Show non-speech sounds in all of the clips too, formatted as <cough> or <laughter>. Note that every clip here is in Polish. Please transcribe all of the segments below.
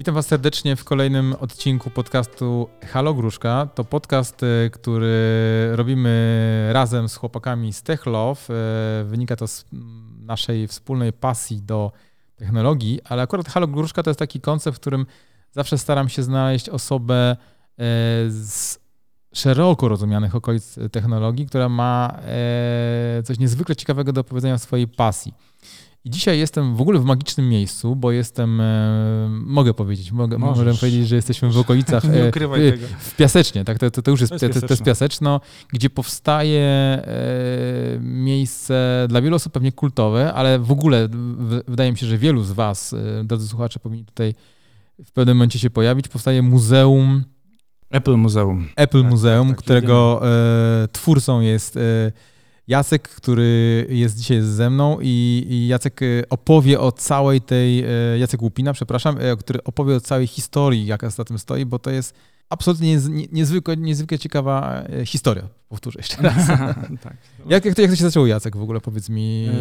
Witam Was serdecznie w kolejnym odcinku podcastu Halo Gruszka. To podcast, y, który robimy razem z chłopakami z TechLove. Y, wynika to z naszej wspólnej pasji do technologii, ale akurat Halo Gruszka to jest taki koncept, w którym zawsze staram się znaleźć osobę y, z szeroko rozumianych okolic technologii, która ma coś niezwykle ciekawego do powiedzenia o swojej pasji. I dzisiaj jestem w ogóle w magicznym miejscu, bo jestem, e, mogę powiedzieć, mogę, możemy powiedzieć, że jesteśmy w okolicach <laughs> Nie e, w, w Piasecznie, tak? To, to, to już jest, to jest, to, to jest Piaseczno, gdzie powstaje e, miejsce dla wielu osób pewnie kultowe, ale w ogóle w, wydaje mi się, że wielu z was, e, drodzy słuchacze, powinni tutaj w pewnym momencie się pojawić. Powstaje muzeum Apple Muzeum. Apple tak, Muzeum, tak, tak, którego e, twórcą jest e, Jacek, który jest dzisiaj ze mną i, i Jacek e, opowie o całej tej, e, Jacek Łupina, przepraszam, e, który opowie o całej historii, jaka za tym stoi, bo to jest absolutnie niezwykle, niezwykle ciekawa historia. Powtórzę jeszcze <laughs> raz. tak. jak, jak, to, jak to się zaczęło, Jacek, w ogóle? Powiedz mi. Yy,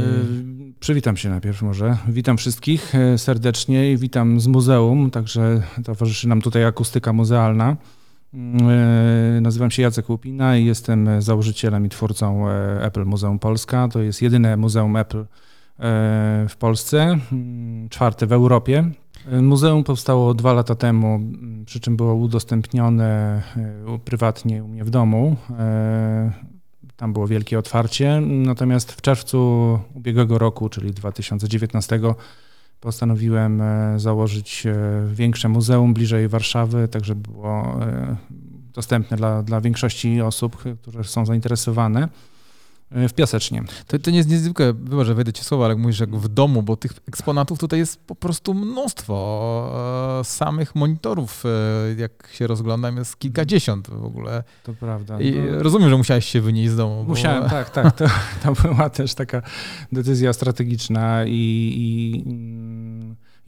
przywitam się najpierw może. Witam wszystkich serdecznie i witam z muzeum, także towarzyszy nam tutaj akustyka muzealna. E, nazywam się Jacek Łupina i jestem założycielem i twórcą e, Apple Muzeum Polska. To jest jedyne muzeum Apple e, w Polsce, mm, czwarte w Europie. Muzeum powstało dwa lata temu, przy czym było udostępnione prywatnie u mnie w domu. Tam było wielkie otwarcie. Natomiast w czerwcu ubiegłego roku, czyli 2019, postanowiłem e, założyć e, większe muzeum bliżej Warszawy, tak żeby było e, dostępne dla, dla większości osób, które są zainteresowane. W Piasecznie. To, to nie jest niezwykłe, chyba, że wejdę ci słowa, ale jak mówisz, jak w domu, bo tych eksponatów tutaj jest po prostu mnóstwo. Samych monitorów, jak się rozglądam, jest kilkadziesiąt w ogóle. To prawda. I no. rozumiem, że musiałeś się wynieść z domu. Musiałem, bo... tak, tak. To, to była też taka decyzja strategiczna i, i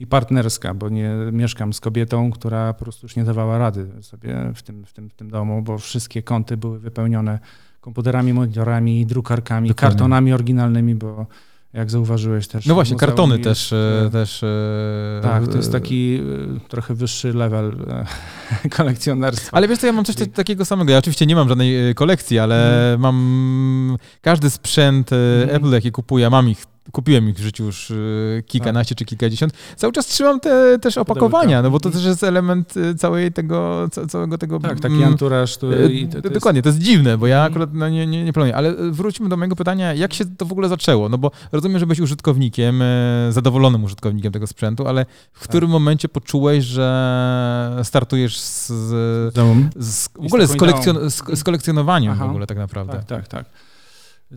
i partnerska, bo nie mieszkam z kobietą, która po prostu już nie dawała rady sobie w tym, w tym, w tym domu, bo wszystkie kąty były wypełnione komputerami, monitorami, drukarkami, Dokładnie. kartonami oryginalnymi, bo jak zauważyłeś też. No właśnie, kartony też, e, też. E, tak, to jest taki e, trochę wyższy level <laughs> kolekcjonerstwa. Ale wiesz co, ja mam coś takiego samego. Ja oczywiście nie mam żadnej kolekcji, ale mm. mam każdy sprzęt mm. Apple, jaki kupuję, mam ich kupiłem ich w życiu już y, kilkanaście tak. czy kilkadziesiąt. Cały czas trzymam te też opakowania, no bo to też jest element y, całej tego, całego tego... Tak, taki mm, anturaż. To, y, to, to dokładnie, jest... to jest dziwne, bo ja mhm. akurat no, nie, nie, nie planuję. Ale wróćmy do mojego pytania, jak się to w ogóle zaczęło? No bo rozumiem, że byłeś użytkownikiem, zadowolonym użytkownikiem tego sprzętu, ale w tak. którym momencie poczułeś, że startujesz z, z, z w ogóle z, kolekcjon, z, z kolekcjonowaniem Aha. w ogóle tak naprawdę? Tak, tak, tak.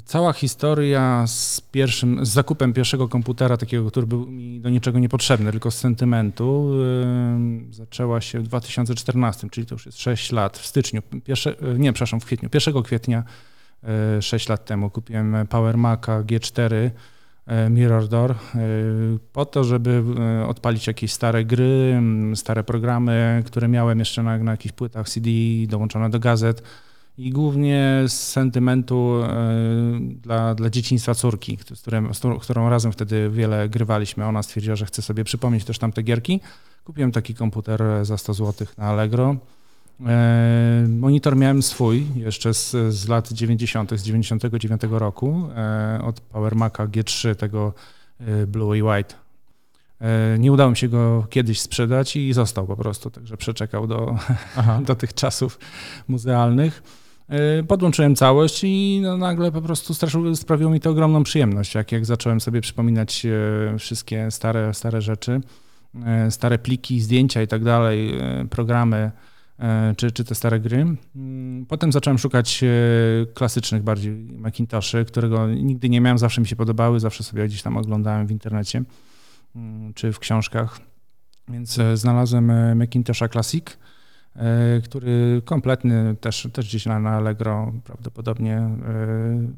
Cała historia z pierwszym, z zakupem pierwszego komputera, takiego, który był mi do niczego niepotrzebny, tylko z sentymentu, yy, zaczęła się w 2014, czyli to już jest 6 lat, w styczniu, pierwsze, yy, nie, przepraszam, w kwietniu, 1 kwietnia yy, 6 lat temu kupiłem Power Maca G4 yy, Mirror Door po to, żeby odpalić jakieś stare gry, stare programy, które miałem jeszcze na, na jakichś płytach CD dołączone do gazet i głównie z sentymentu e, dla, dla dzieciństwa córki, z, którym, z którą razem wtedy wiele grywaliśmy. Ona stwierdziła, że chce sobie przypomnieć też tamte gierki. Kupiłem taki komputer za 100 zł na Allegro. E, monitor miałem swój jeszcze z, z lat 90., z 99 roku, e, od Power Maca G3, tego Blue i White. Nie udało mi się go kiedyś sprzedać i został po prostu, także przeczekał do, <laughs> do tych czasów muzealnych. E, podłączyłem całość i no nagle po prostu sprawiło mi to ogromną przyjemność, jak, jak zacząłem sobie przypominać e, wszystkie stare, stare rzeczy, e, stare pliki, zdjęcia i tak dalej, programy czy, czy te stare gry. Mm, potem zacząłem szukać klasycznych bardziej Macintoshy, którego nigdy nie miałem, zawsze mi się podobały, zawsze sobie gdzieś tam oglądałem w internecie mm, czy w książkach. Więc znalazłem Macintosha Classic E, który kompletny, też, też gdzieś na, na Allegro prawdopodobnie e,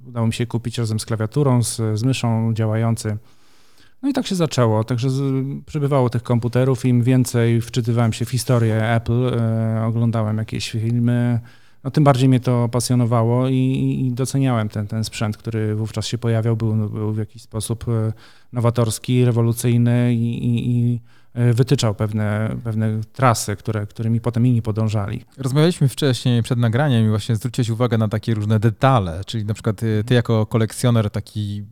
udało mi się kupić razem z klawiaturą, z, z myszą działający. No i tak się zaczęło. Także przybywało tych komputerów, im więcej wczytywałem się w historię Apple, e, oglądałem jakieś filmy, no tym bardziej mnie to pasjonowało i, i, doceniałem ten, ten sprzęt, który wówczas się pojawiał, był, był w jakiś sposób nowatorski, rewolucyjny i, i wytyczał pewne, pewne trasy, które, którymi potem inni podążali. Rozmawialiśmy wcześniej przed nagraniem i właśnie zwróciłeś uwagę na takie różne detale, czyli na przykład ty, ty jako kolekcjoner taki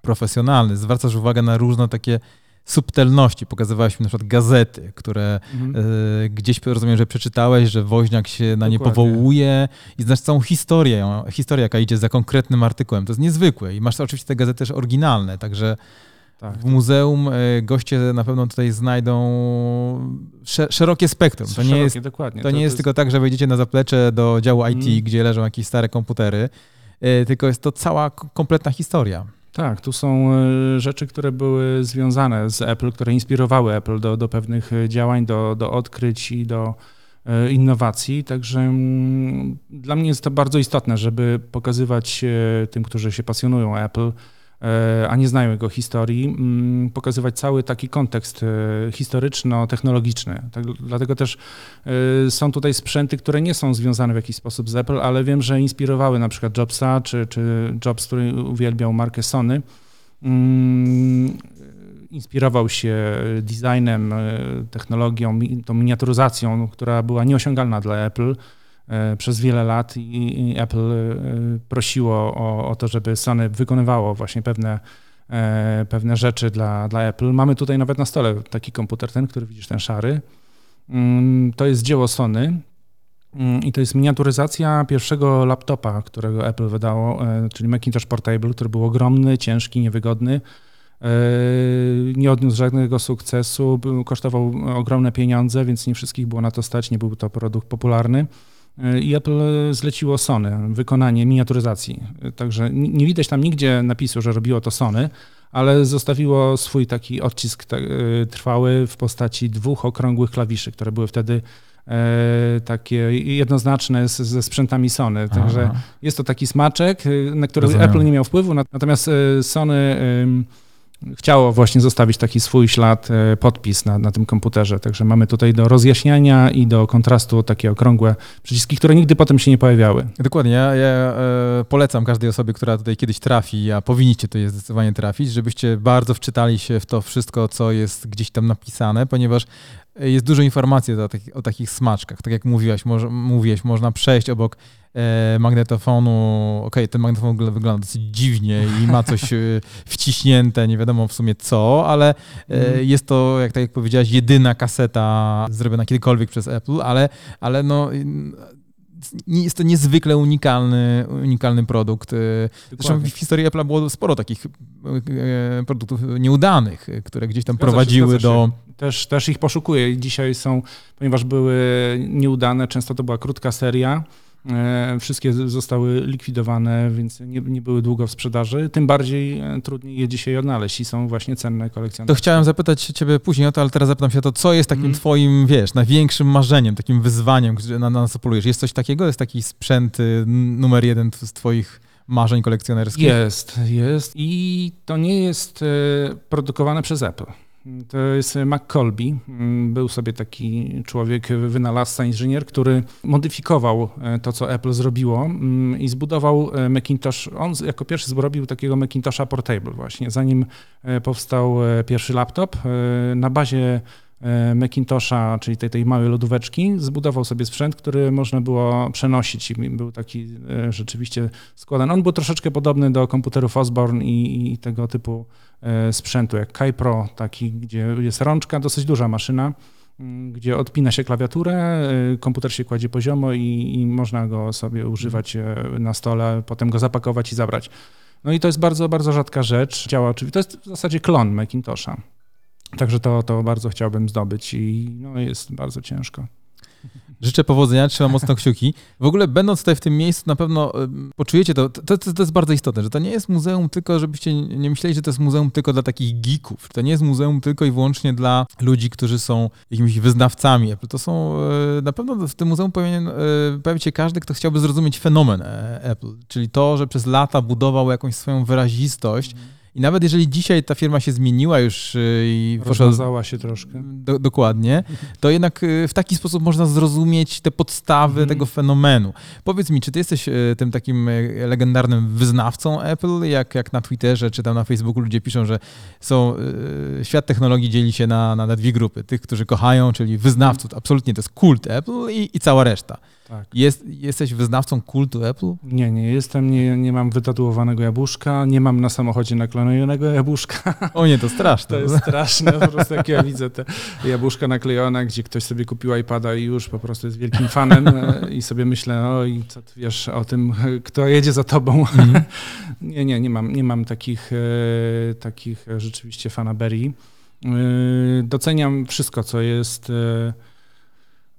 profesjonalny zwracasz uwagę na różne takie subtelności. Pokazywałeś mi na przykład gazety, które mhm. y, gdzieś rozumiem, że przeczytałeś, że Woźniak się na nie powołuje i znasz całą historię, historię, jaka idzie za konkretnym artykułem. To jest niezwykłe i masz oczywiście te gazety też oryginalne, także tak, w muzeum y, goście na pewno tutaj znajdą szerokie spektrum. To nie jest, dokładnie. To, to nie jest, jest, tylko tak, że wejdziecie na zaplecze do działu IT, mm. gdzie leżą jakieś stare komputery, y, tylko jest to cała kompletna historia. Tak, tu są e, rzeczy, które były związane z Apple, które inspirowały Apple do, do pewnych e, działań, do, do odkryć i do e, innowacji. Także mm, dla mnie jest to bardzo istotne, żeby pokazywać tym, którzy się pasjonują Apple, E, a nie znają jego historii, mm, pokazywać cały taki kontekst e, historyczno-technologiczny. Tak, dlatego też e, są tutaj sprzęty, które nie są związane w jakiś sposób z Apple, ale wiem, że inspirowały na przykład Jobsa, czy, czy Jobs, który uwielbiał markę Sony. Mm, inspirował się designem, technologią, tą miniaturyzacją, która była nieosiągalna dla Apple E, przez wiele lat i, i Apple e, prosiło o, o, to, żeby Sony wykonywało właśnie pewne, e, pewne rzeczy dla, dla Apple. Mamy tutaj nawet na stole taki komputer, ten, który widzisz, ten szary. Mm, to jest dzieło Sony. Mm, I to jest miniaturyzacja pierwszego laptopa, którego Apple wydało, czyli Macintosh Portable, który był ogromny, ciężki, niewygodny. Nie odniósł żadnego sukcesu, kosztował ogromne pieniądze, więc nie wszystkich było na to stać, nie był to produkt popularny i Apple zleciło Sony wykonanie miniaturyzacji. Także nie widać tam nigdzie napisu, że robiło to Sony, ale zostawiło swój taki odcisk y, trwały w postaci dwóch okrągłych klawiszy, które były wtedy e, takie jednoznaczne ze sprzętami Sony. Także Aha. jest to taki smaczek, y, na który Rozumiem. Apple nie miał wpływu, natomiast y, Sony chciało właśnie zostawić taki swój ślad, e, podpis na, na tym komputerze. Także mamy tutaj do rozjaśniania i do kontrastu takie okrągłe przyciski, które nigdy potem się nie pojawiały. Dokładnie. Ja, ja e, polecam każdej osobie, która tutaj kiedyś trafi, a powinniście tutaj zdecydowanie trafić, żebyście bardzo wczytali się w to wszystko, co jest gdzieś tam napisane, ponieważ jest dużo informacji o, takich, o takich smaczkach. Tak jak mówiłaś, moż, mówiłeś, można przejść obok e, magnetofonu. Okej, okay, ten magnetofon wygląda dosyć dziwnie i ma coś e, <laughs> wciśnięte, nie wiadomo w sumie co, ale e, mm. jest to, jak tak jak powiedziałaś, jedyna kaseta zrobiona kiedykolwiek przez Apple, ale, ale no jest to niezwykle unikalny, unikalny produkt. E, zresztą w historii Apple było sporo takich e, produktów nieudanych, które gdzieś tam zgadza prowadziły się, do. Też, też ich poszukuję. Dzisiaj są, ponieważ były nieudane, często to była krótka seria E, wszystkie zostały likwidowane, więc nie, nie, były długo w sprzedaży. Tym bardziej e, trudniej je dzisiaj odnaleźć i są właśnie cenne kolekcjonerskie. To chciałem zapytać ciebie później o to, ale teraz zapytam się to, co jest takim mm. twoim, wiesz, największym marzeniem, takim wyzwaniem, na, na co polujesz? Jest coś takiego? Jest taki sprzęt y, numer jeden z twoich marzeń kolekcjonerskich? Jest, jest i to nie jest e, produkowane przez Apple. To jest McColby. Był sobie taki człowiek, wynalazca, inżynier, który modyfikował e, to, co Apple zrobiło mm, i zbudował e, Macintosh. On jako pierwszy zrobił takiego Macintosha Portable właśnie, zanim e, powstał pierwszy laptop. Na bazie Macintosha, czyli tej, tej małej lodóweczki, zbudował sobie sprzęt, który można było przenosić i był taki rzeczywiście składany. On był troszeczkę podobny do komputerów Osborne i, i tego typu E, sprzętu, jak Kai Pro, taki, gdzie jest rączka, dosyć duża maszyna, gdzie odpina się klawiaturę, e, komputer się kładzie poziomo i, i można go sobie używać e, na stole, potem go zapakować i zabrać. No i to jest bardzo, bardzo rzadka rzecz. Działa oczywiście, to jest w zasadzie klon Macintosha. Także to, to bardzo chciałbym zdobyć i no, jest bardzo ciężko. Życzę powodzenia, trzymam mocno kciuki. W ogóle będąc tutaj w tym miejscu na pewno poczujecie to, to, to, jest bardzo istotne, że to nie jest muzeum tylko, żebyście nie myśleli, że to jest muzeum tylko dla takich geeków. To nie jest muzeum tylko i wyłącznie dla ludzi, którzy są jakimiś wyznawcami Apple. To są, e, na pewno w tym muzeum powinien e, pojawić się każdy, kto chciałby zrozumieć fenomen e, Apple, czyli to, że przez lata budował jakąś swoją wyrazistość, I nawet jeżeli dzisiaj ta firma się zmieniła już y, i poszła... się troszkę. Do, dokładnie, to jednak y, w taki sposób można zrozumieć te podstawy mhm. tego fenomenu. Powiedz mi, czy ty jesteś y, tym takim legendarnym wyznawcą Apple, jak, jak na Twitterze czy tam na Facebooku ludzie piszą, że są, świat technologii dzieli się na, na, dwie grupy. Tych, którzy kochają, czyli wyznawców, absolutnie to jest kult Apple i, i cała reszta. Tak. Jest, jesteś wyznawcą kultu Apple? Nie, nie jestem, nie, nie mam wytatuowanego jabłuszka, nie mam na samochodzie naklejonego jabłuszka. O nie, to straszne. <laughs> To jest straszne, po prostu jak ja widzę te jabłuszka naklejone, gdzie ktoś sobie kupił iPada i już po prostu jest wielkim fanem e, i sobie myślę, oj, co ty wiesz o tym, kto jedzie za tobą. Mm. <laughs> nie, nie, nie mam, nie mam takich, e, takich rzeczywiście fanaberii. E, doceniam wszystko, co jest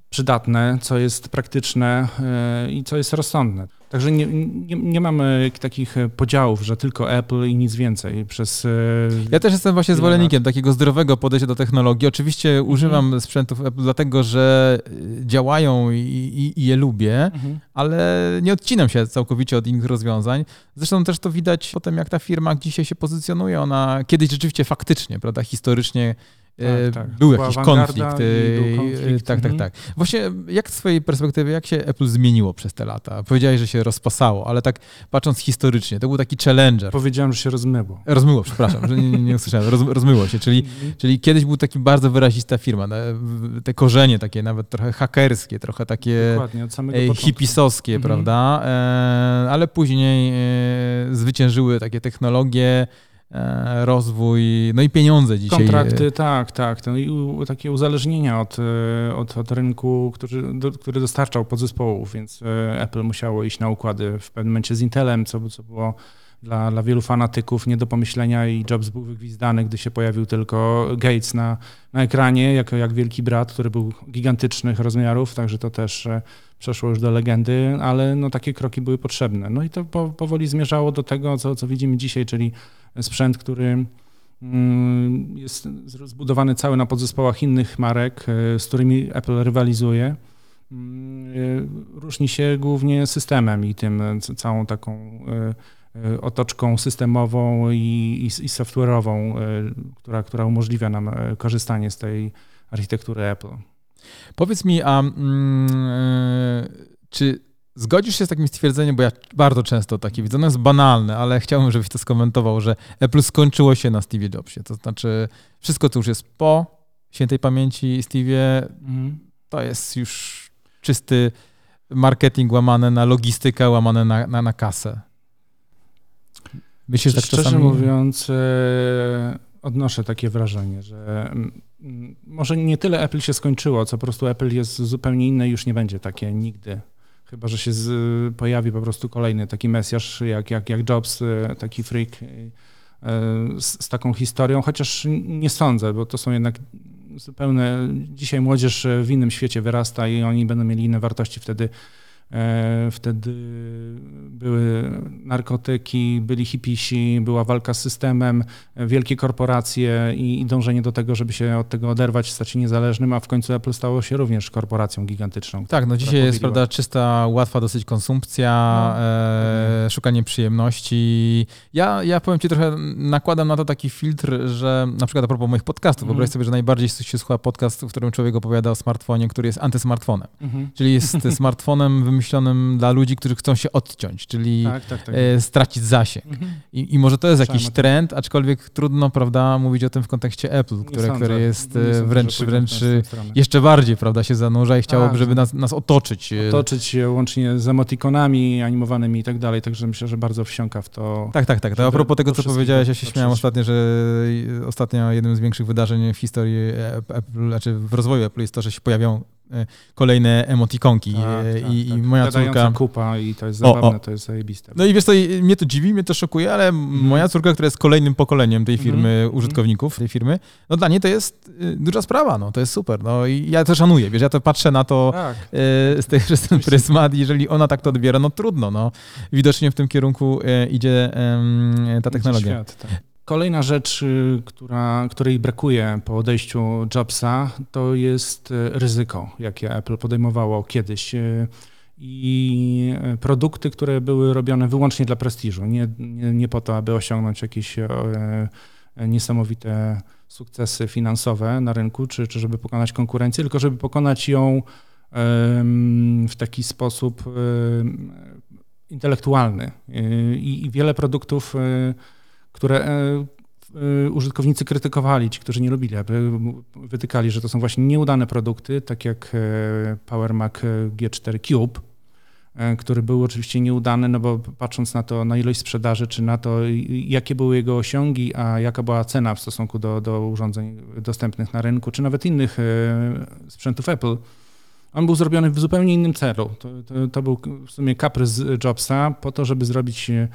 przydatne, co jest praktyczne e, i co jest rozsądne. Także nie, nie, nie, mamy takich podziałów, że tylko Apple i nic więcej. Przez, e, ja też jestem właśnie zwolennikiem takiego zdrowego podejścia do technologii. Oczywiście mhm. używam sprzętów Apple dlatego, że działają i, i, i je lubię, mhm. ale nie odcinam się całkowicie od innych rozwiązań. Zresztą też to widać po tym, jak ta firma dzisiaj się pozycjonuje. Ona kiedyś rzeczywiście faktycznie, prawda, historycznie tak, tak. Był jakiś konflikt. Był konflikt. Tak, tak, mhm. tak. Właśnie jak z twojej perspektywy, jak się Apple zmieniło przez te lata? Powiedziałeś, że się rozpasało, ale tak patrząc historycznie, to był taki challenger. Powiedziałem, że się rozmyło. Rozmyło, przepraszam, że nie, nie, nie usłyszałem. Roz, rozmyło się, czyli, mhm. czyli kiedyś był taki bardzo wyrazista firma. Te korzenie takie nawet trochę hakerskie, trochę takie hipisowskie, mhm. prawda? E, ale później e, zwyciężyły takie technologie, E, rozwój, no i pieniądze dzisiaj. Kontrakty, tak, tak. No i takie uzależnienia od, e, od, od rynku, który, do, który dostarczał podzespołów, więc e, Apple musiało iść na układy w pewnym momencie z Intelem, co, co było dla, dla wielu fanatyków nie do pomyślenia i Jobs był wygwizdany, gdy się pojawił tylko Gates na, na ekranie, jako jak wielki brat, który był gigantycznych rozmiarów, także to też przeszło już do legendy, ale no, takie kroki były potrzebne. No i to po, powoli zmierzało do tego, co, co widzimy dzisiaj, czyli sprzęt, który mm, jest zbudowany cały na podzespołach innych marek, e, z którymi Apple rywalizuje. Mm, e, różni się głównie systemem i tym całą taką e, otoczką systemową i, i, i software'ową, która, która umożliwia nam korzystanie z tej architektury Apple. Powiedz mi, a mm, czy Zgodzisz się z takim stwierdzeniem, bo ja bardzo często takie widzę, ono jest banalne, ale chciałbym, żebyś to skomentował, że Apple skończyło się na Steve Jobsie. To znaczy, wszystko, co już jest po świętej pamięci Steve, mm. to jest już czysty marketing łamane na logistykę, łamane na, na, na kasę. Że tak Szczerze czasami... mówiąc, e, odnoszę takie wrażenie, że mm, może nie tyle Apple się skończyło, co po prostu Apple jest zupełnie inne i już nie będzie takie nigdy. Chyba, że się z, pojawi po prostu kolejny taki mesjasz jak, jak, jak Jobs, e, taki freak e, z, z, taką historią, chociaż nie sądzę, bo to są jednak zupełnie, dzisiaj młodzież w innym świecie wyrasta i oni będą mieli inne wartości wtedy wtedy były narkotyki, byli hipisi, była walka z systemem, wielkie korporacje i, i dążenie do tego, żeby się od tego oderwać, stać się niezależnym, a w końcu Apple stało się również korporacją gigantyczną. Tak, no dzisiaj jest prawda, czysta, łatwa dosyć konsumpcja, no, e, szukanie przyjemności. Ja, ja powiem ci trochę, nakładam na to taki filtr, że na przykład a propos moich podcastów, mm. wyobraź sobie, że najbardziej się słucha podcast, w którym człowiek opowiada o smartfonie, który jest antysmartfonem. Mm -hmm. Czyli jest <laughs> smartfonem wymyślonym dla ludzi, którzy chcą się odciąć, czyli tak, tak, tak. E, stracić zasięg. Mhm. I, I, może to jest jakiś trend, aczkolwiek trudno, prawda, mówić o tym w kontekście Apple, które, które jest e, wręcz, wręcz jeszcze bardziej, prawda, się zanurza i chciałoby, tak, żeby nas, nas otoczyć. E. Otoczyć się łącznie z emotikonami animowanymi i tak dalej, także myślę, że bardzo wsiąka w to. Tak, tak, tak. To a propos tego, co powiedziałeś, ja się śmiałem ostatnio, że ostatnio jednym z większych wydarzeń w historii Apple, znaczy w rozwoju Apple jest to, że się pojawią kolejne emotikonki. Tak, e, tak, I, tak. I, moja córka. kupa i to jest zabawne, o, o. to jest zajebiste. No i wiesz, to mnie to dziwi, mnie to szokuje, ale mm. moja córka, która jest kolejnym pokoleniem tej firmy, mm. użytkowników tej firmy, no dla niej to jest y, duża sprawa, no to jest super. No i ja to szanuję, wiesz, ja to patrzę na to tak. y, z tej, przez ten pryzmat, jeżeli ona tak to odbiera, no trudno, no. Widocznie w tym kierunku y, idzie ta technologia. Świat, tak. Kolejna rzecz, y, która, której brakuje po odejściu Jobsa, to jest y, ryzyko, jakie Apple podejmowało kiedyś. Y, i produkty, które były robione wyłącznie dla prestiżu, nie, nie, nie po to, aby osiągnąć jakieś niesamowite sukcesy finansowe na rynku, czy, czy żeby pokonać konkurencję, tylko żeby pokonać ją w taki sposób intelektualny. I, i wiele produktów, które Y, użytkownicy krytykowali, ci, którzy nie lubili, aby wytykali, że to są właśnie nieudane produkty, tak jak e, Power Mac G4 Cube, e, który był oczywiście nieudany, no bo patrząc na to, na ilość sprzedaży, czy na to, jakie były jego osiągi, a jaka była cena w stosunku do, do urządzeń dostępnych na rynku, czy nawet innych e, sprzętów Apple, on był zrobiony w zupełnie innym celu. To, to, to był w sumie kaprys Jobsa po to, żeby zrobić E,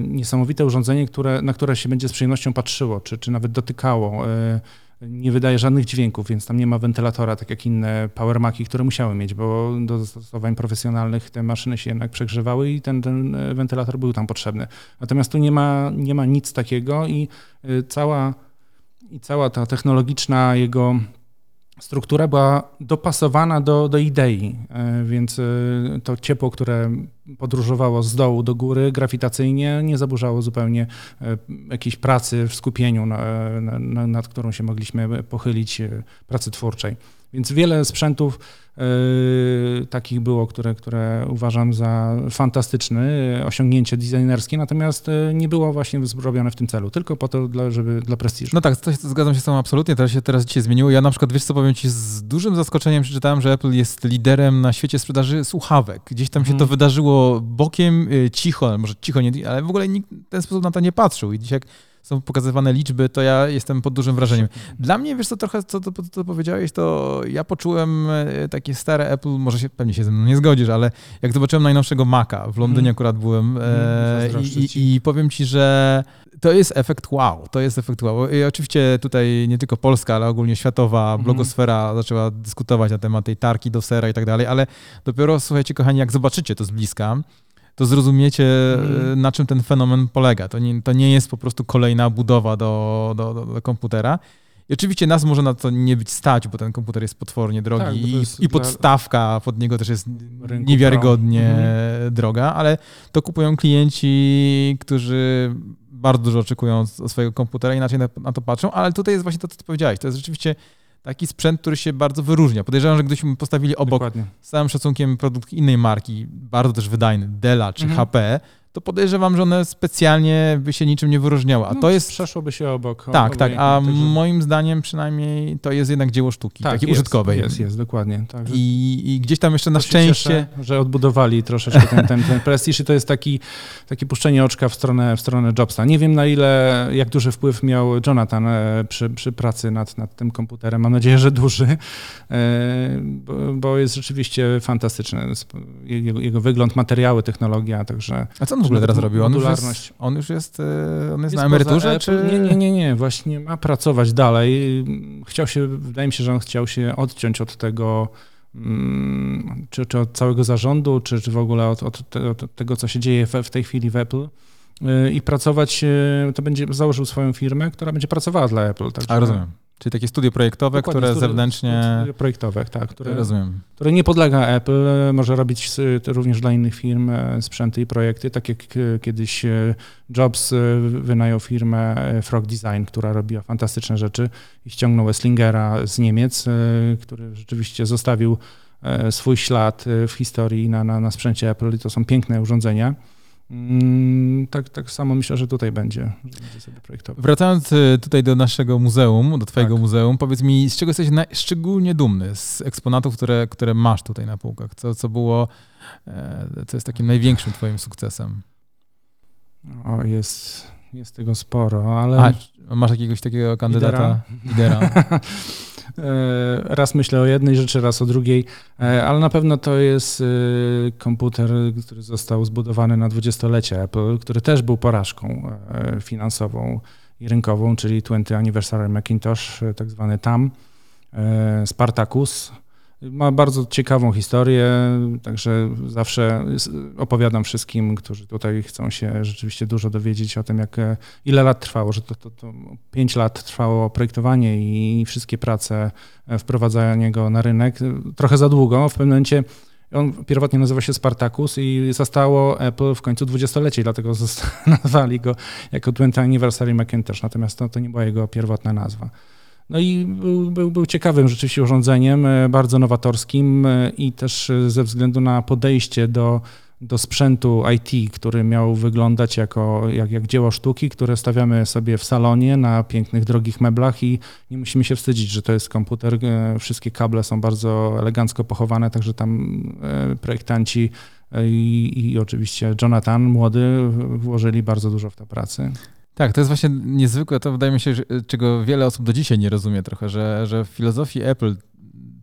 niesamowite urządzenie, które, na które się będzie z przyjemnością patrzyło, czy, czy nawet dotykało. E, nie wydaje żadnych dźwięków, więc tam nie ma wentylatora, tak jak inne powermaki, które musiały mieć, bo do zastosowań profesjonalnych te maszyny się jednak przegrzewały i ten, ten wentylator był tam potrzebny. Natomiast tu nie ma, nie ma nic takiego i e, cała, i cała ta technologiczna jego struktura była dopasowana do, do idei, e, więc e, to ciepło, które podróżowało z dołu do góry grawitacyjnie, nie zaburzało zupełnie e, jakiejś pracy w skupieniu, nad którą się mogliśmy pochylić, pracy twórczej. Więc wiele sprzętów yy, takich było, które, które uważam za fantastyczne osiągnięcie designerskie, natomiast nie było właśnie zrobione w tym celu, tylko po to, dla, żeby dla prestiżu. No tak, to, zgadzam się z tobą absolutnie, teraz się teraz dzisiaj zmieniło. Ja na przykład, wiesz co powiem ci, z dużym zaskoczeniem przeczytałem, że Apple jest liderem na świecie sprzedaży słuchawek. Gdzieś tam się to mhm. Bokiem, yy, cicho, może cicho, nie, ale w ogóle nikt w ten sposób na to nie patrzył i dzisiaj jak są pokazywane liczby, to ja jestem pod dużym wrażeniem. Dla mnie, wiesz co, trochę co to, to powiedziałeś, to ja poczułem e, takie stare Apple, może się, pewnie się ze mną nie zgodzisz, ale jak zobaczyłem najnowszego Maca, w Londynie hmm. akurat byłem hmm, i, i, i powiem ci, że to jest efekt wow, to jest efekt wow. I oczywiście tutaj nie tylko Polska, ale ogólnie światowa mhm. blogosfera zaczęła dyskutować na temat tej tarki do sera i tak dalej, ale dopiero, słuchajcie kochani, jak zobaczycie to z bliska, to zrozumiecie, mm. na czym ten fenomen polega. To nie, to nie jest po prostu kolejna budowa do, do, do, do komputera. I oczywiście nas może na to nie być stać, bo ten komputer jest potwornie drogi tak, i, i, podstawka pod niego też jest niewiarygodnie mhm. droga, ale to kupują klienci, którzy bardzo dużo oczekują od swojego komputera, inaczej na, na to patrzą, ale tutaj jest właśnie to, co ty powiedziałeś. To jest rzeczywiście taki sprzęt, który się bardzo wyróżnia. Podejrzewam, że gdybyśmy postawili obok Dokładnie. z całym szacunkiem produkt innej marki, bardzo też wydajny, Della czy mhm. HP, to podejrzewam, że one specjalnie by się niczym nie wyróżniały. A no, to jest. Przeszłoby się obok. Tak, tak. A także... moim zdaniem przynajmniej to jest jednak dzieło sztuki, tak, takiej jest, użytkowej. Jest, jest, dokładnie. Także... I, I, gdzieś tam jeszcze na szczęście. Cieszę, że odbudowali troszeczkę ten, ten, ten prestiż i to jest taki, takie puszczenie oczka w stronę, w stronę Jobsa. Nie wiem na ile, jak duży wpływ miał Jonathan e, przy, przy pracy nad, nad tym komputerem. Mam nadzieję, że duży, e, bo, bo jest rzeczywiście fantastyczny. Jego, jego wygląd, materiały, technologia, także. A co on w ogóle teraz robi? On już jest, on już jest, e, on jest, jest na emeryturze? Czy... Nie, nie, nie, nie, właśnie ma pracować dalej. Chciał się, wydaje mi się, że on chciał się odciąć od tego, mm, czy, czy od całego zarządu, czy, czy w ogóle od, od, te, od tego, co się dzieje w, w tej chwili w Apple e, i pracować, e, to będzie założył swoją firmę, która będzie pracowała dla Apple. Także, A rozumiem. Czyli takie studio projektowe, Dokładnie, które studio, zewnętrznie. Studio projektowe, tak. Które, Rozumiem. które nie podlega Apple, może robić również dla innych firm e, sprzęty i projekty, tak jak e, kiedyś e, Jobs wynajął firmę Frog Design, która robiła fantastyczne rzeczy i ściągnął Esslingera z Niemiec, który rzeczywiście zostawił swój ślad w historii na, na, na sprzęcie Apple i to są piękne urządzenia. Mm, tak, tak samo myślę, że tutaj będzie, będzie sobie projektował. Wracając y, tutaj do naszego muzeum, do twojego tak. muzeum, powiedz mi, z czego jesteś szczególnie dumny z eksponatów, które, które masz tutaj na półkach? Co, co było, e, co jest takim największym twoim sukcesem? O, jest, jest tego sporo, ale... A, masz jakiegoś takiego kandydata? Lidera? <laughs> E, raz myślę o jednej rzeczy, raz o drugiej, e, ale na pewno to jest e, komputer, który został zbudowany na dwudziestolecie Apple, który też był porażką finansową i rynkową, czyli 20 Anniversary Macintosh, tak zwany TAM, Spartacus, ma bardzo ciekawą historię, także zawsze opowiadam wszystkim, którzy tutaj chcą się rzeczywiście dużo dowiedzieć o tym, jak, ile lat trwało, że to, to, to 5 lat trwało projektowanie i wszystkie prace, wprowadzanie go na rynek. Trochę za długo. W pewnym momencie On pierwotnie nazywa się Spartacus i zostało Apple w końcu dwudziestolecie, dlatego <laughs> nazwali go jako 20 Anniversary Macintosh, natomiast to, to nie była jego pierwotna nazwa. No i był, był, był, ciekawym rzeczywiście urządzeniem, e, bardzo nowatorskim e, i też ze względu na podejście do do sprzętu IT, który miał wyglądać jako, jak, jak dzieło sztuki, które stawiamy sobie w salonie na pięknych, drogich meblach i nie musimy się wstydzić, że to jest komputer. E, wszystkie kable są bardzo elegancko pochowane, także tam e, projektanci e, i, i oczywiście Jonathan, młody, włożyli bardzo dużo w tę pracę. Tak, to jest właśnie niezwykłe, to wydaje mi się, że, czego wiele osób do dzisiaj nie rozumie trochę, że, że w filozofii Apple,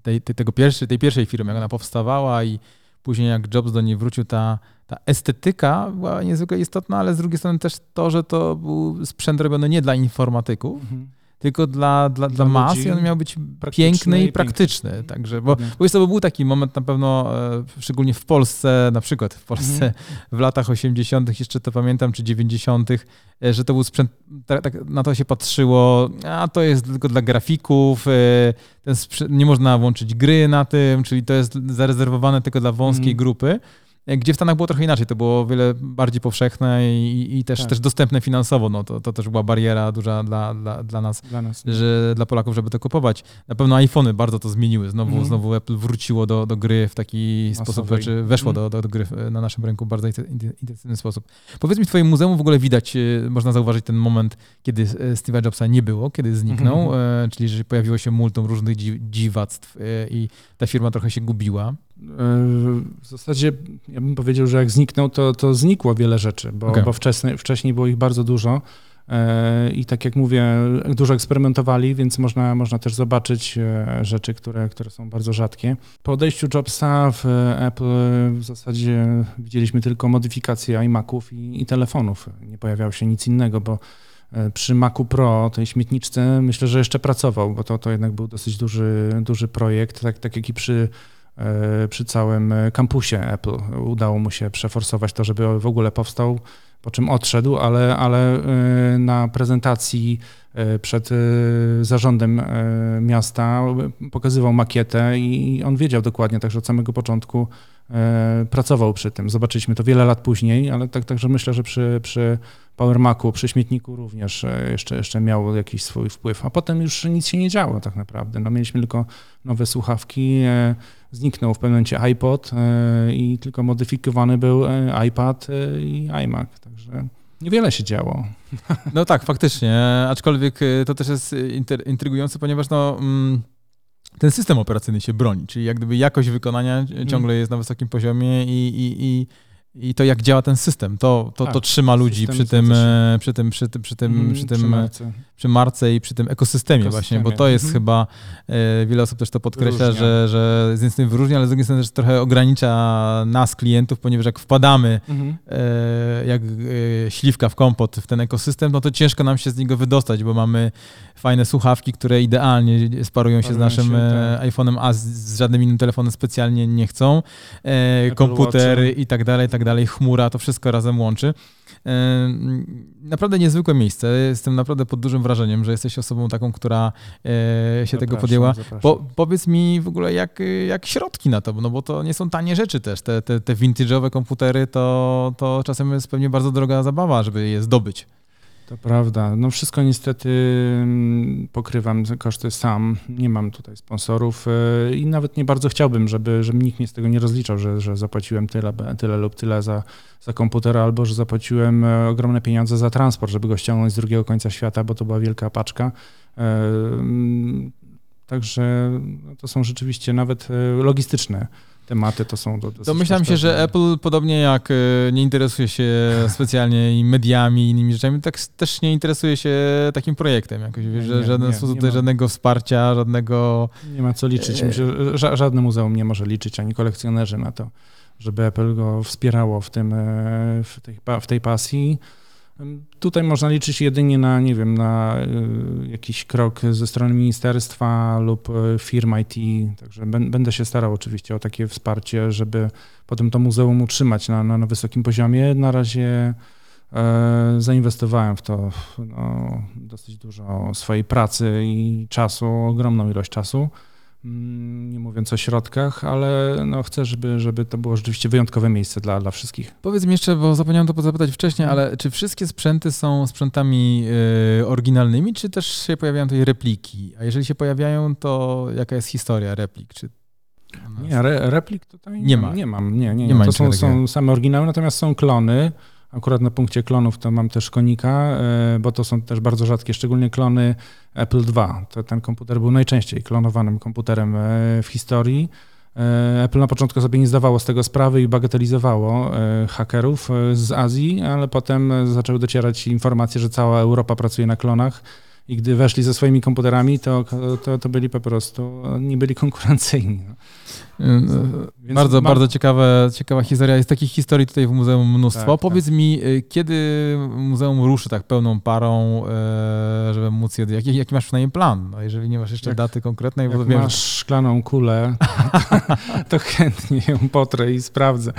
tej, tej, tego pierwszej, tej pierwszej firmy, jak ona powstawała i Później jak Jobs do niej wrócił, ta, ta estetyka była niezwykle istotna, ale z drugiej strony też to, że to był sprzęt robiony nie dla informatyków, mhm tylko dla, dla, dla, dla mas i on miał być piękny i praktyczny. Piękny. Także, bo, bo jest to był taki moment na pewno, e, szczególnie w Polsce, na przykład w Polsce mhm. w latach 80., jeszcze to pamiętam, czy 90., e, że to był sprzęt, tak, tak, na to się patrzyło, a to jest tylko dla grafików, e, ten sprzęt, nie można włączyć gry na tym, czyli to jest zarezerwowane tylko dla wąskiej mhm. grupy. Gdzie w Stanach było trochę inaczej, to było o wiele bardziej powszechne i, i też, tak. też dostępne finansowo. No, to, to też była bariera duża dla, dla, dla nas, dla, nas że, dla Polaków, żeby to kupować. Na pewno iPhony bardzo to zmieniły. Znowu, mm. znowu Apple wróciło do, do gry w taki Masowej. sposób, znaczy weszło mm. do, do, do, gry na naszym rynku w bardzo intensywny sposób. Powiedz mi, w twoim muzeum w ogóle widać, e, można zauważyć ten moment, kiedy e, Steve'a Jobsa nie było, kiedy zniknął, mm. czyli że pojawiło się multum różnych dziwactw i ta firma trochę się gubiła. W zasadzie ja bym powiedział, że jak zniknął, to, to znikło wiele rzeczy, bo, okay. bo wcześniej, wcześniej było ich bardzo dużo. E, I tak jak mówię, dużo eksperymentowali, więc można, można też zobaczyć e, rzeczy, które, które są bardzo rzadkie. Po odejściu Jobsa w Apple w zasadzie widzieliśmy tylko modyfikacje iMaców i, i telefonów. Nie pojawiało się nic innego, bo e, przy Macu Pro, tej śmietniczce, myślę, że jeszcze pracował, bo to, to jednak był dosyć duży, duży projekt, tak, tak jak i przy przy całym kampusie Apple. Udało mu się przeforsować to, żeby w ogóle powstał, po czym odszedł, ale, ale e, na prezentacji e, przed zarządem miasta pokazywał makietę i on wiedział dokładnie, także od samego początku pracował przy tym. Zobaczyliśmy to wiele lat później, ale tak, także myślę, że przy, przy Power Macu, przy śmietniku również jeszcze, jeszcze miał jakiś swój wpływ, a potem już nic się nie działo tak naprawdę. No, mieliśmy tylko nowe słuchawki, zniknął w pewnym momencie iPod e, i tylko modyfikowany był e, iPad e, i iMac, także niewiele się działo. <laughs> No tak, faktycznie, aczkolwiek to też jest intrygujące, ponieważ no, mm, ten system operacyjny się broni, czyli jak gdyby jakość wykonania mm. ciągle jest na wysokim poziomie i, i, i i to jak działa ten system, to, to, tak, to trzyma ludzi przy tym, przy tym, przy tym, przy tym, mm, przy tym, przy marce. przy marce i przy tym ekosystemie, ekosystemie. właśnie, bo to jest mm. chyba, e, wiele osób też to podkreśla, że, że z jednej strony wyróżnia, ale z drugiej strony też trochę ogranicza nas, klientów, ponieważ jak wpadamy mm. jak e, śliwka w kompot w ten ekosystem, no to ciężko nam się z niego wydostać, bo mamy fajne słuchawki, które idealnie sparują się z naszym się, tak. iPhone'em, a z, z, żadnym innym telefonem specjalnie nie chcą, komputer i tak dalej, i tak tak dalej, chmura, to wszystko razem łączy. E, naprawdę niezwykłe miejsce. Jestem naprawdę pod dużym wrażeniem, że jesteś osobą taką, która e, się zapraszam, tego podjęła. Po, powiedz mi w ogóle, jak, jak środki na to, no bo to nie są tanie rzeczy też. Te, te, te vintage'owe komputery to, to czasem jest pewnie bardzo droga zabawa, żeby je zdobyć. To prawda. No wszystko niestety mm, pokrywam koszty sam. Nie mam tutaj sponsorów e, i nawet nie bardzo chciałbym, żeby, żeby nikt mnie z tego nie rozliczał, że, że zapłaciłem tyle, tyle lub tyle za, za komputer, albo że zapłaciłem e, ogromne pieniądze za transport, żeby go ściągnąć z drugiego końca świata, bo to była wielka paczka. E, mm, także no, to są rzeczywiście nawet logistyczne tematy to są do, Domyślam się, że Apple podobnie jak e, nie interesuje się <laughs> specjalnie i mediami i innymi rzeczami, tak też nie interesuje się takim projektem jakoś, nie, że żaden nie, sposób tutaj żadnego wsparcia, żadnego... Nie ma co liczyć. E, Myślę, że żadne muzeum nie może liczyć, ani kolekcjonerzy na to, żeby Apple go wspierało w, tym, e, w, tej, w tej pasji. Tutaj można liczyć jedynie na, nie wiem, na y, jakiś krok ze strony ministerstwa lub y, firm IT. Także będę się starał oczywiście o takie wsparcie, żeby potem to muzeum utrzymać na, na, na wysokim poziomie. Na razie e, zainwestowałem w to no, dosyć dużo swojej pracy i czasu, ogromną ilość czasu. Mm, nie mówiąc o środkach, ale no chcę, żeby, żeby to było rzeczywiście wyjątkowe miejsce dla, dla wszystkich. Powiedz mi jeszcze, bo zapomniałem to zapytać wcześniej, ale czy wszystkie sprzęty są sprzętami y, oryginalnymi, czy też się pojawiają tutaj repliki? A jeżeli się pojawiają, to jaka jest historia replik? Czy nie, re, replik tutaj nie ma. Nie mam, nie, nie, nie. nie ma to są, są same oryginały, natomiast są klony. Akurat na punkcie klonów to mam też konika, e, bo to są też bardzo rzadkie, szczególnie klony Apple II. To ten komputer był najczęściej klonowanym komputerem e, w historii. E, Apple na początku sobie nie zdawało z tego sprawy i bagatelizowało hakerów z Azji, ale potem zaczęły docierać informacje, że cała Europa pracuje na klonach i gdy weszli ze swoimi komputerami, to, to, to byli po prostu, nie byli konkurencyjni. No. Więc bardzo, bardzo ciekawe, ciekawa historia. Jest takich historii tutaj w muzeum mnóstwo. Tak, Powiedz tak. mi, y, kiedy muzeum ruszy tak pełną parą, żeby móc je... Jaki, jaki masz przynajmniej plan? No, jeżeli nie masz jeszcze jak, daty konkretnej, bo wiem, masz szklaną kulę, <laughs> to chętnie ją potrę i sprawdzę.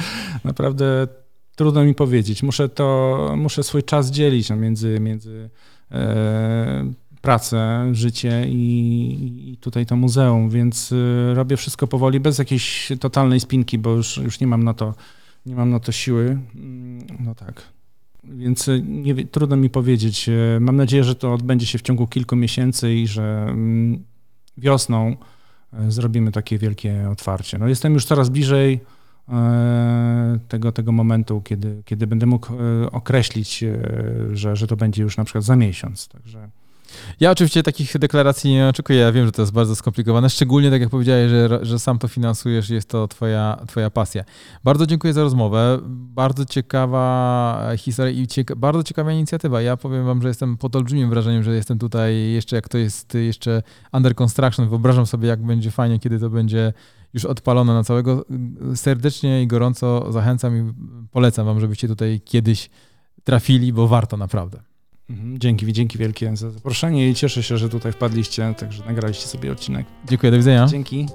Naprawdę trudno mi powiedzieć. Muszę to, muszę swój czas dzielić no, między, między e, pracę, życie i, i, tutaj to muzeum, więc y, robię wszystko powoli, bez jakiejś totalnej spinki, bo już, już nie mam na to, nie mam na to siły. Mm, no tak. Więc y, nie, trudno mi powiedzieć. Y, mam nadzieję, że to odbędzie się w ciągu kilku miesięcy i że mm, wiosną zrobimy takie wielkie otwarcie. No jestem już coraz bliżej tego, tego momentu, kiedy, kiedy będę mógł określić, że, że to będzie już na przykład za miesiąc. Także ja oczywiście takich deklaracji nie oczekuję. Ja wiem, że to jest bardzo skomplikowane, szczególnie tak jak powiedziałeś, że, że sam to finansujesz, jest to twoja, twoja pasja. Bardzo dziękuję za rozmowę. Bardzo ciekawa historia i cieka bardzo ciekawa inicjatywa. Ja powiem wam, że jestem pod olbrzymim wrażeniem, że jestem tutaj jeszcze, jak to jest jeszcze under construction. Wyobrażam sobie, jak będzie fajnie, kiedy to będzie już odpalone na całego. Serdecznie i gorąco zachęcam i polecam wam, żebyście tutaj kiedyś trafili, bo warto naprawdę. Mhm, dzięki, dzięki wielkie za zaproszenie i cieszę się, że tutaj wpadliście, także nagraliście sobie odcinek. Dziękuję, do widzenia. Dzięki.